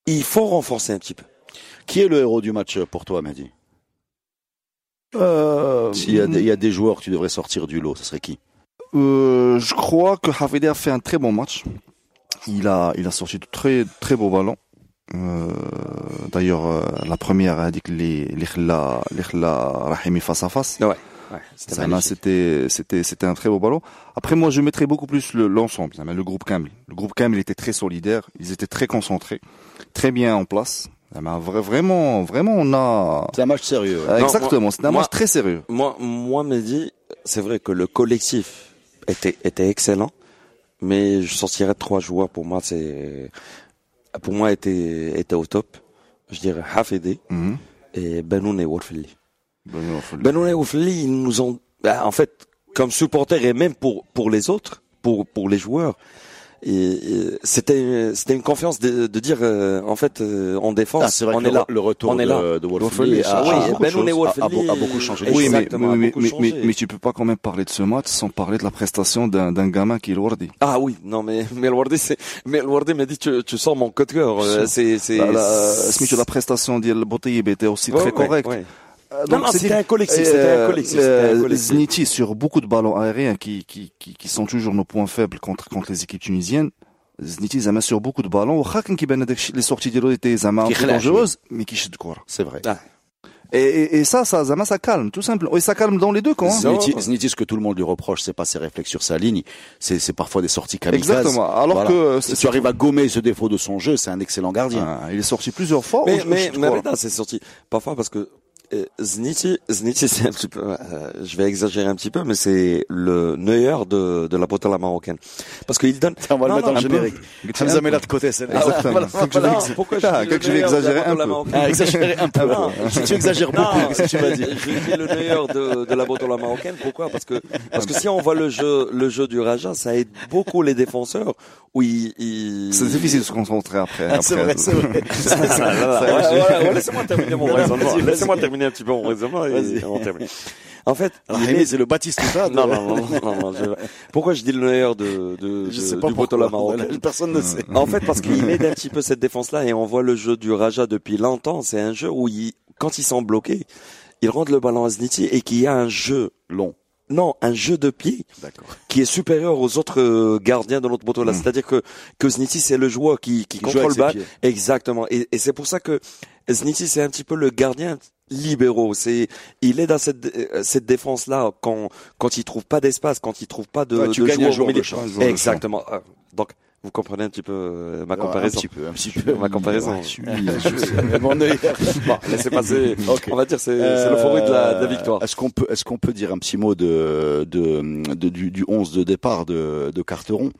il faut renforcer un petit peu. Qui est le héros du match pour toi, Mehdi? Euh, S'il y, a des- il y a des joueurs que tu devrais sortir du lot, ce serait qui? Euh, je crois que Hafidi a fait un très bon match. Il a, il a sorti de très, très beaux ballons. Euh, d'ailleurs, euh, la première a dit que les, les Rahimi face à face. Ouais, c'était Ça, là, magnifique. c'était, c'était, c'était un très beau ballon. Après, moi, je mettrais beaucoup plus le- l'ensemble, mais le groupe Kamil. Le groupe Kamil était très solidaire. Ils étaient très concentrés, très bien en place. M'a vra- vraiment, vraiment, on a, C'est un match sérieux. ouais. Euh, Non, exactement. C'était un moi- match très sérieux. Moi, moi, Mehdi, c'est vrai que le collectif était, était excellent, mais je sortirais trois joueurs pour moi, c'est, pour moi, était, était au top. Je dirais Hafidi Mhm. et Benoun et. Ben, le- Benoun et Wolfeli, ils nous ont, bah, en fait, comme supporters et même pour, pour les autres, pour, pour les joueurs, et, c'était, c'était une confiance de, de dire, euh, en fait, euh, en défense, Ah, c'est vrai on que est le, là. le retour On est de, là. de Wolfeli ça a, a- oui, beaucoup de Benoun et a- a- a beaucoup changé. Oui, mais, mais, a mais, mais, mais, tu peux pas quand même parler de ce match sans parler de la prestation d'un d'un gamin qui est Wardi. Ah oui, non mais mais Wardi c'est mais Wardi m'a dit tu tu sors mon coup de cœur, euh, c'est c'est La, la, c'est- Smith, la prestation d'El Boutayeb était aussi Ouais, très ouais, correcte. ouais. C'est c'était dire- un collectif, c'était un collectif, c'était un euh, collectif. Zniti sur beaucoup de ballons aériens qui, qui, qui, qui sont toujours nos points faibles contre, contre les équipes tunisiennes. Zniti زعما sur beaucoup de ballons واخا كان كيبان هذاك الشيء les sorties ديالو étaient زعما un peu كيخلع dangereuses mais qui شد كره. C'est vrai. Et, et, et ça ça زعما ça calme tout simplement. Et ça calme dans les deux camps. hein. Zniti, Zniti, ce que tout le monde lui reproche, c'est pas ses réflexes sur sa ligne, c'est c'est parfois des sorties kamikazes. Exactement. Alors Voilà. que euh, Si tu arrives à gommer ce défaut de son jeu, c'est un excellent gardien. Ah, il est sorti plusieurs fois. Mais au- au mais chute mais kora. Reda, c'est sorti parfois parce que euh, Zniti Zniti c'est un petit peu euh, je vais exagérer un petit peu mais c'est le Neuer de de la Botala marocaine parce qu'il donne Tiens, on va le Non, mettre non, en un peu. générique. Hamza met là de côté, c'est Exactement. Je Non, vais- pourquoi je Ah, le je vais Neuer de la exagérer un peu. marocaine Ah, exagéré un peu. Non. Si tu exagères beaucoup, qu'est-ce que tu vas dire Je dis le meilleur de, de la botola marocaine. Pourquoi? Parce que parce que si on voit le jeu le jeu du Raja, ça aide beaucoup les défenseurs où ils. ils- C'est difficile de se concentrer après. Ah, C'est après. vrai, c'est vrai. Voilà, voilà, voilà, voilà, Laissez-moi terminer mon raisonnement. Laissez-moi terminer un petit peu mon raisonnement Vas-y. et on termine. En fait, Rahimi, est- c'est le Baptiste ça. non, non, non, non, non, je- Pourquoi je dis le meilleur de, de, Je de- sais pas du botola marocain Personne ne sait. en fait, parce qu'il aide un petit peu cette défense-là et on voit le jeu du Raja depuis longtemps. C'est un jeu où il, quand ils sont bloqués, ils rendent le ballon à Zniti et qu'il y a un jeu Long. non, un jeu de pied qui est supérieur aux autres euh, gardiens de notre moto là. Mm. C'est-à-dire que que Zniti c'est le joueur qui, qui, contrôle le avec bal. ses pieds. Exactement. Et, et c'est pour ça que Zniti c'est un petit peu le gardien libéraux. C'est il est dans cette euh, cette défense là quand quand il trouve pas d'espace, quand il trouve pas de, Ouais, tu de gagnes un de. Un de Exactement. Ah, Donc vous comprenez un petit peu euh, ma Un comparaison. petit peu, un petit peu. Ma comparaison. Ouais, mon œil. Bon, laissez passer. Ok. On va dire c'est l'euphorie de la, de la Euh, victoire. Est-ce qu'on peut, est-ce qu'on peut dire un petit mot de, de, de- du, du 11 de départ de, de Carteron?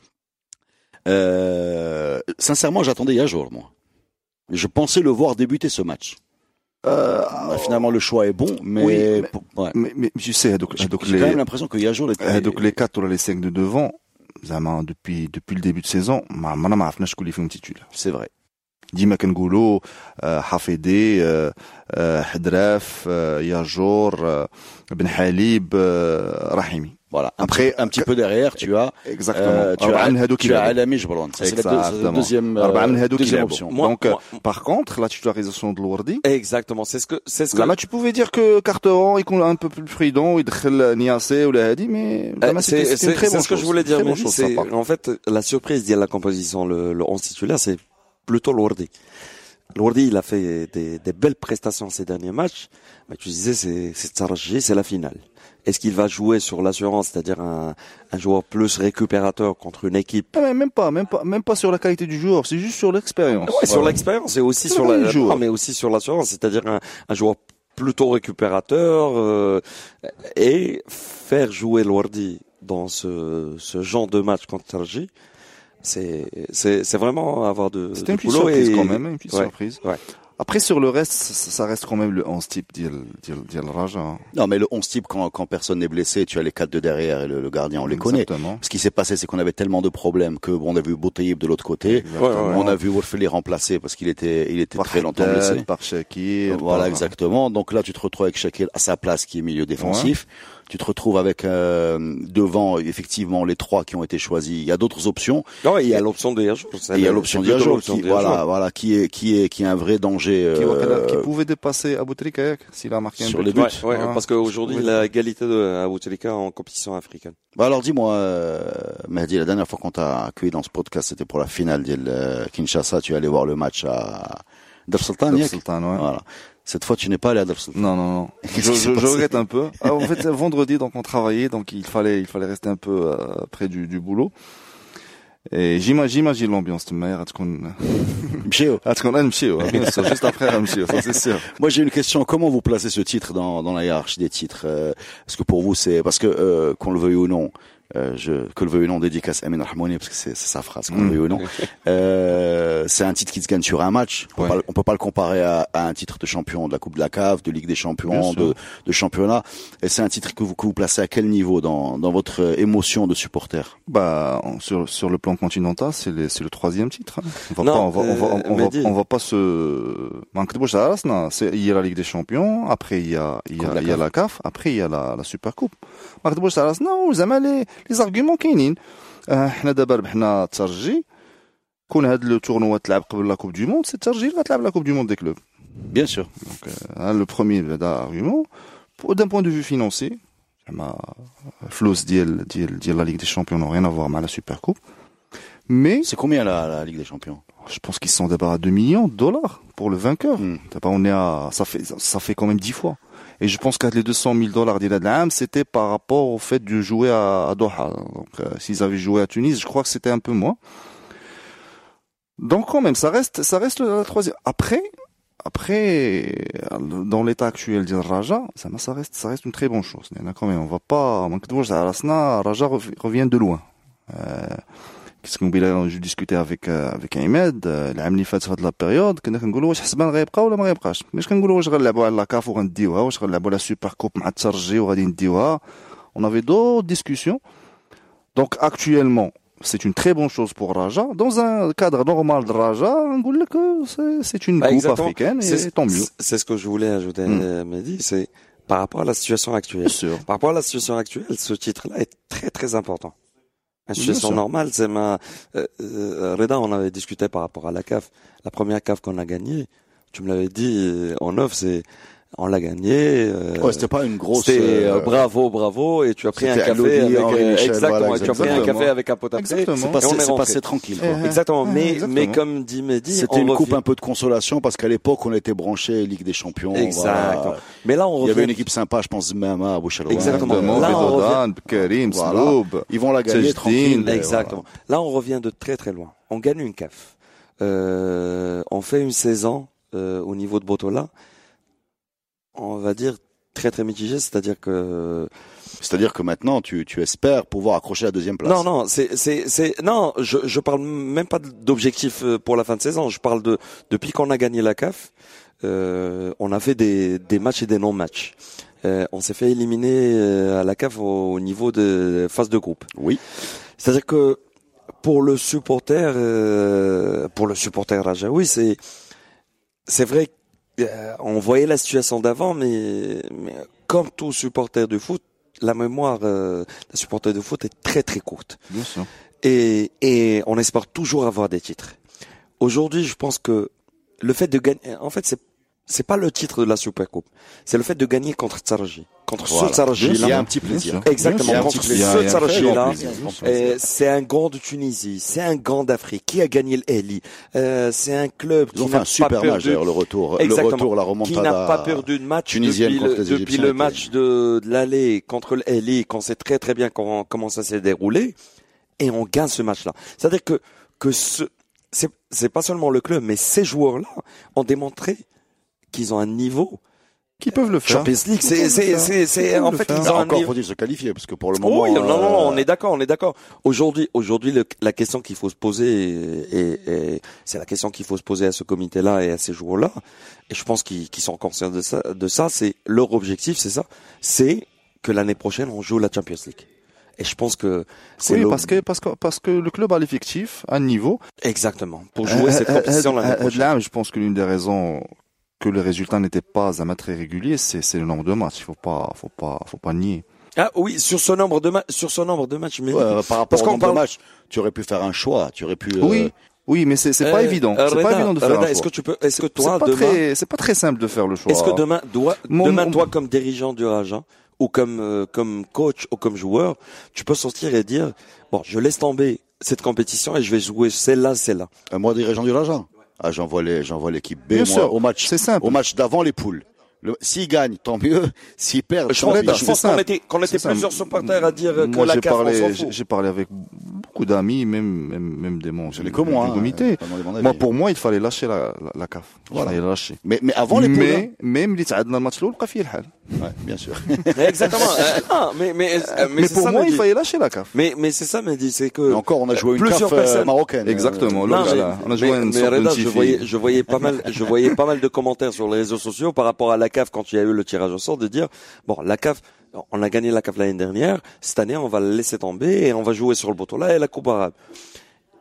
Euh, Sincèrement, j'attendais Yajour, moi. Je pensais le voir débuter ce match Euh, Bah, finalement, le choix est bon, mais, Oui, mais- pour- ouais. mais, mais tu sais, donc, j'ai donc j'ai quand même les, l'impression que Yajour était. euh, donc les quatre ou les cinq de devant, زعما depuis depuis le début de saison ما عمرنا ما عرفناش شكون اللي فيهم تيتولار C'est vrai. ديما كنقولوا آه، حفيدي آه، آه، حدراف آه، ياجور آه، بن حليب آه، رحيمي Voilà. Un, Après, petit, un petit peu derrière, tu as, اكزاكتومون euh, tu أربعة من as, هادوك tu as يلعبوا. Alami Jbron. Ça, C'est la, deux- c'est la Exactement. deuxième, أربعة من euh, هادوك deuxième يلعبوا. option. Moi- Donc, moi- par contre, la titularisation de Lourdi, Exactement. C'est ce que c'est ce que زعما tu pouvais dire que Carteron يكون un peu plus prudent ويدخل نياسي ولا هادي mais Euh, زعما c'est c'était c'était une c'est- très c'est bonne ce que je chose. voulais dire. Très bonne Mehdi, chose, ça, c'est par contre. en fait la surprise de la composition, le, le 11 titulaire, c'est plutôt Lourdi. Lourdi, il a fait des, des belles prestations ces derniers matchs. Mais tu disais, c'est c'est la finale. Est-ce qu'il va jouer sur l'assurance, c'est-à-dire un, un joueur plus récupérateur contre une équipe? Ah, mais même pas, même pas, même pas sur la qualité du joueur, c'est juste sur l'expérience. Ouais, sur l'expérience et aussi sur la, non, mais aussi sur l'assurance, c'est-à-dire un, un joueur plutôt récupérateur euh, et faire jouer Lourdi dans ce, ce genre de match contre Sergi, c'est c'est c'est vraiment avoir de, C'était de une petite surprise et- quand même, une petite ouais, surprise. ouais. Après, sur le reste, ça, reste quand même le 11 type d'Il d'Il Raja. hein. Non, mais le 11 type, quand, quand personne n'est blessé, tu as les quatre de derrière et le, le gardien, on les connaît. Exactement. Ce qui s'est passé, c'est qu'on avait tellement de problèmes que bon, on a vu Boutayib de l'autre côté. Ouais, ouais, On a vu Wolfeli remplacer parce qu'il était, il était Par très longtemps Haddad, blessé. par Shakir. Voilà, par- exactement. Donc là, tu te retrouves avec Shakir à sa place, qui est milieu défensif. Tu te retrouves avec euh, devant effectivement les trois qui ont été choisis. Il y a d'autres options. Non, il y a l'option de Yajour. Et il y a l'option d'Iajour qui, voilà, voilà, qui est, qui est, qui est un vrai danger. Qui, euh, qui pouvait dépasser Abou Trikayak s'il a marqué un sur but. les buts. Ouais, ouais, Voilà. parce qu'aujourd'hui, Oui. la égalité de Abu Trika en compétition africaine. Bah alors dis-moi, euh, Mehdi, la dernière fois qu'on t'a accueilli dans ce podcast, c'était pour la finale de euh, Kinshasa. Tu es allé voir le match à Dar Sultan. Dar Sultan, ouais. Voilà. Cette fois, tu n'es pas allé à Darsoul. Non, non, non. je, je, je regrette un peu. Alors, ah, en fait, c'est vendredi, donc on travaillait, donc il fallait, il fallait rester un peu euh, près du, du boulot. Et j'imagine, l'ambiance de mer, hein? juste après ça c'est sûr. Moi j'ai une question, comment vous placez ce titre dans, dans la hiérarchie des titres euh? Est-ce que pour vous c'est, parce que euh, qu'on le veuille ou non, euh, je, que le veuille ou non, dédicace Amin Rahmouni parce que c'est sa phrase, qu'on le Mm. veuille ou non. Euh, c'est un titre qui se gagne sur un match. On peut, Ouais. pas, on peut pas le comparer à, à un titre de champion de la Coupe de la Cave, de Ligue des Champions, de, de championnat. Et c'est un titre que vous, que vous placez à quel niveau dans, dans votre euh, émotion de supporter? Bah, sur, sur le plan continental, c'est le, c'est le troisième titre. On va Non, pas, on va, on va, on va, euh, on va pas se, à il y a la Ligue des Champions, après il y a, il y a, la il y a la CAF, après il y a la, la Super Coupe. manque de bouche à Arsenal, زعما les, les arguments كاينين. آه، حنا دابا ربحنا ترجي. كون هاد لو تورنوا تلعب قبل لا كوب دو موند سي ترجي اللي غتلعب لا كوب دو موند دي كلوب. Bien sûr. Donc, euh, hein, le premier ده argument. Pour- D'un point de vue financier, زعما فلوس ديال ديال ديال la Ligue des Champions n'ont rien à voir مع la Super Coupe. Mais C'est combien la, la Ligue des Champions je pense qu'ils sont d'abord à 2 millions de dollars pour le vainqueur. Hmm. D'abord, on est à, ça fait, ça fait quand même 10 fois. Et je pense que les 200 000 dollars d'Iladlam, c'était par rapport au fait de jouer à, Doha. Donc, euh, s'ils avaient joué à Tunis, je crois que c'était un peu moins. Donc, quand même, ça reste, ça reste la troisième. Après, après, dans l'état actuel du Raja, ça, reste, ça reste une très bonne chose. Quand même, on va pas, Raja revient de loin. Euh, كنت كنقول جو ديسكوتي افيك افيك عماد آه، العام اللي فات في هاد لا بيريود كنا كنقولوا واش حسبان غيبقى ولا ما غيبقاش مش كنقولوا واش غنلعبوا على لاكاف وغنديوها واش غنلعبوا على سوبر كوب مع الترجي وغادي نديوها on avait d'autres discussions donc actuellement c'est une très bonne chose pour Raja dans un cadre normal de Raja نقول لك euh, c'est- c'est une Bah, coupe exactement. africaine C'est et tant mieux c'est- C'est ce que je voulais ajouter, Mm. euh, Mehdi, c'est par rapport à la situation actuelle. bien sûr Par rapport à la situation actuelle, ce titre-là est très très important. Une situation normale, c'est ma euh, euh, Reda, on avait discuté par rapport à la CAF. La première CAF qu'on a gagnée, tu me l'avais dit euh, en off, c'est On l'a gagné. euh, Ouais, c'était pas une grosse. c'était euh, euh, bravo, bravo, et tu as pris un café avec Henri euh, Michel, exactement, voilà, et tu as pris un exactement. café avec un pote à. Exactement. C'est passé, on est c'est passé tranquille. quoi. Eh, Exactement, mais exactement. mais comme dit Mehdi, C'était une coupe revient- un peu de consolation parce qu'à l'époque on était branché Ligue des Champions. Exactement. voilà. Mais là on Il y revient. avait une équipe sympa, je pense, Mama, Bouchalouane. Exactement. Exactement. Là, on Bedodan, Karim, Voilà. Ils vont la gagner tranquille. Exactement. Là, on revient de très très loin. On gagne une CAF. Euh, on fait une saison euh, au niveau de Botola. On va dire très très mitigé, c'est-à-dire que. C'est-à-dire que maintenant tu, tu espères pouvoir accrocher la deuxième place. non non c'est c'est c'est non je je parle même pas d'objectif euh, pour la fin de saison. Je parle de depuis qu'on a gagné la CAF, euh, on a fait des des matchs et des non matchs. Euh, on s'est fait éliminer euh, à la CAF au, au niveau de phase de groupe. Oui. C'est-à-dire que pour le supporter, euh, pour le supporter Rajaoui, c'est c'est vrai qu'on voyait la situation d'avant, mais, mais comme tout supporter de foot, la mémoire euh, d'un supporter de foot est très très courte. Bien sûr. Et, et on espère toujours avoir des titres. Aujourd'hui, je pense que le fait de gagner, en fait, c'est c'est pas le titre de la Super Coupe, c'est le fait de gagner contre Tsaraji, contre Voilà. ce Tsaraji Il y a là. un petit plaisir. Exactement, Il a un contre petit ce plaisir. Très grand là. Euh, c'est un grand de Tunisie, c'est un grand d'Afrique qui a gagné l'Eli. Euh, c'est un club Ils qui fait n'a un super pas match perdu, d'ailleurs, le retour, Exactement. le retour, la qui remontada. n'a pas perdu de match tunisienne depuis contre le, depuis le match de, de l'aller contre l'Eli, quand c'est très très bien comment, comment ça s'est déroulé, et on gagne ce match-là. C'est-à-dire que que ce c'est c'est pas seulement le club, mais ces joueurs-là ont démontré qu'ils ont un niveau. Qui peuvent le faire. Champions League, c'est c'est c'est c'est en fait faire. ils ont un Encore faut-il se qualifier parce que pour le moment. Oui, non, non, non, euh, on est d'accord, on est d'accord. Aujourd'hui, aujourd'hui, la question qu'il faut se poser, et, et- et c'est la question qu'il faut se poser à ce comité-là et à ces joueurs-là, et je pense qu'ils qu'ils sont conscients de ça, de ça, c'est leur objectif, c'est ça, c'est que l'année prochaine on joue la Champions League. Et je pense que c'est Oui, parce que, parce que, parce que le club a l'effectif, à un niveau. exactement pour jouer cette Euh, compétition euh, l'année euh, prochaine. Là, je pense que l'une des raisons que les résultats n'étaient pas à très réguliers, c'est, le nombre de matchs. Il faut pas, faut pas, faut pas nier. Ah oui, sur ce nombre de matchs, sur ce nombre de matchs, mais ouais, euh, par rapport au nombre parle- de matchs, tu aurais pu faire un choix. Tu aurais pu. euh, Oui, oui, mais c'est, c'est pas Euh, évident. C'est pas évident de faire Reda, un est-ce que tu peux, est-ce que toi c'est pas demain, c'est pas très simple de faire le choix. Est-ce que demain, doit, Mon- demain mon- toi, comme dirigeant du Raja, ou comme, euh, comme coach, ou comme joueur, tu peux sortir et dire, bon, je laisse tomber cette compétition et je vais jouer celle-là, celle-là. moi, dirigeant du Raja. Ah, j'envoie les, j'envoie l'équipe B. Moi, au match, c'est simple. au match d'avant les poules. S'il gagne, tant mieux. S'il perd, je pense. Je pense qu'on était, plusieurs supporters à dire moi, que la CAF, J'ai parlé avec beaucoup d'amis, même, même, même des membres du hein, comité. Moi, pour moi, il fallait lâcher la, la, CAF. Il fallait lâcher. Mais, mais avant les Mais, hein. même les le match l'autre, le CAF, Ouais, bien sûr. Exactement. Euh, mais, mais, euh, euh, mais, pour moi, il fallait lâcher la CAF. Mais, mais c'est ça, mais dit, c'est que. encore, on a joué une CAF marocaine. Exactement. On a joué une je voyais, je je voyais pas mal de commentaires sur les réseaux sociaux par rapport à la CAF quand il y a eu le tirage au sort de dire, bon, la CAF, on a gagné la CAF l'année dernière, cette année, on va la laisser tomber et on va jouer sur le Botola et la Coupe arabe.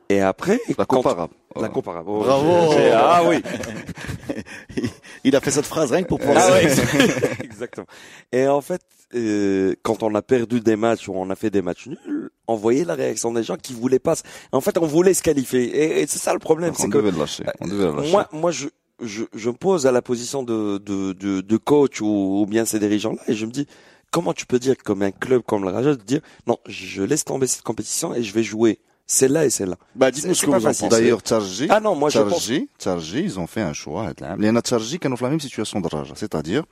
Et après, La quand- Coupe arabe. La Coupe arabe. Oh, Bravo. Ah oui. Il a fait cette phrase rien que pour pouvoir. Ah ouais, exactement. Et en fait, euh, quand on a perdu des matchs ou on a fait des matchs nuls, on voyait la réaction des gens qui voulaient pas. se- En fait, on voulait se qualifier. Et, et c'est ça le problème, c'est On que devait le lâcher. On devait le lâcher. moi, moi, je, je, je me pose à la position de, de, de, de coach ou, ou, bien ces dirigeants-là et je me dis, comment tu peux dire comme un club comme le Raja de dire, non, je laisse tomber cette compétition et je vais jouer celle-là et celle-là. Bah, dites-nous ce que vous en pensez. D'ailleurs, Tchargi, ah non, moi, je pense... Tchargi, ils ont fait un choix. Hein. Les Tchargi qui ont fait la même situation de Raja. C'est-à-dire,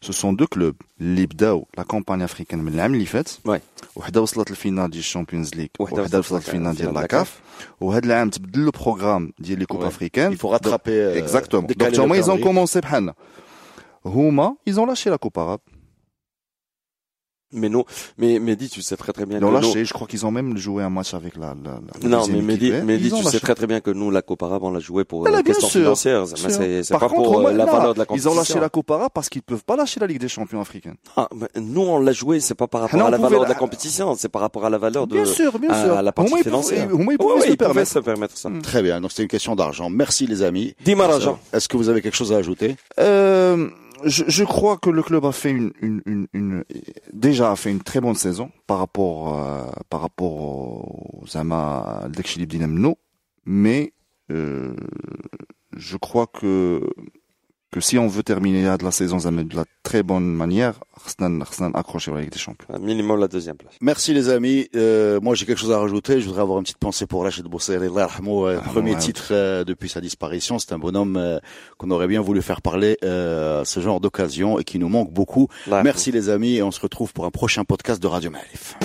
ce sont deux clubs اللي بداو la campagne africaine من العام اللي فات. Ouais. وحده وصلت للفينال ديال الشامبيونز ليغ وحدة وحده وصلت وصلت للفينال ديال للفينال لا لا كاف وهذا العام تبدل لو بروغرام ديال لي كوب Ouais. افريكان Il faut rattraper. euh, Exactement. décaler Donc, le هما ils ont calendrier. commencé بحالنا. هما, ils ont lâché la Coupe arabe. Mais non, mais Mehdi, tu sais très très bien Ils ont que nous- lâché. Je crois qu'ils ont même joué un match avec la, la, la Non, mais Mehdi, équipe. Mehdi Ils tu lâché. sais très très bien que nous, la Coupe arabe, on l'a joué pour Mais là, une bien question sûr, financière. Bien Mais c'est pas contre, pour euh, moi, la là, valeur de la Ils compétition. ont lâché la Coupe arabe parce qu'ils peuvent pas lâcher la Ligue des champions africaine. Ah, mais nous, on l'a joué, c'est pas par rapport non, à la valeur de la- la compétition, c'est par rapport à la valeur de Bien sûr, bien à sûr. la partie Au moins, ils financière. au moins, ils pouvaient se ils permettre. se permettre ça. Mm. Très bien. Donc, c'est une question d'argent. Merci, les amis. Dis-moi l'argent. Est-ce que vous avez quelque chose à ajouter? Euh, je, crois que le club a fait une, déjà a fait une très bonne saison par rapport euh, par rapport aux Dinamno, mais euh, je crois que que si on veut terminer la saison de la très bonne manière, accrocher avec des champions. Un minimum la deuxième place. Merci les amis. Euh, moi j'ai quelque chose à rajouter. Je voudrais avoir une petite pensée pour Rachid Boussaïr. Euh, ah, premier titre euh, depuis sa disparition. C'est un bonhomme euh, qu'on aurait bien voulu faire parler à ce genre d'occasion et qui nous manque beaucoup. Merci les amis et on se retrouve pour un prochain podcast de Radio Malif.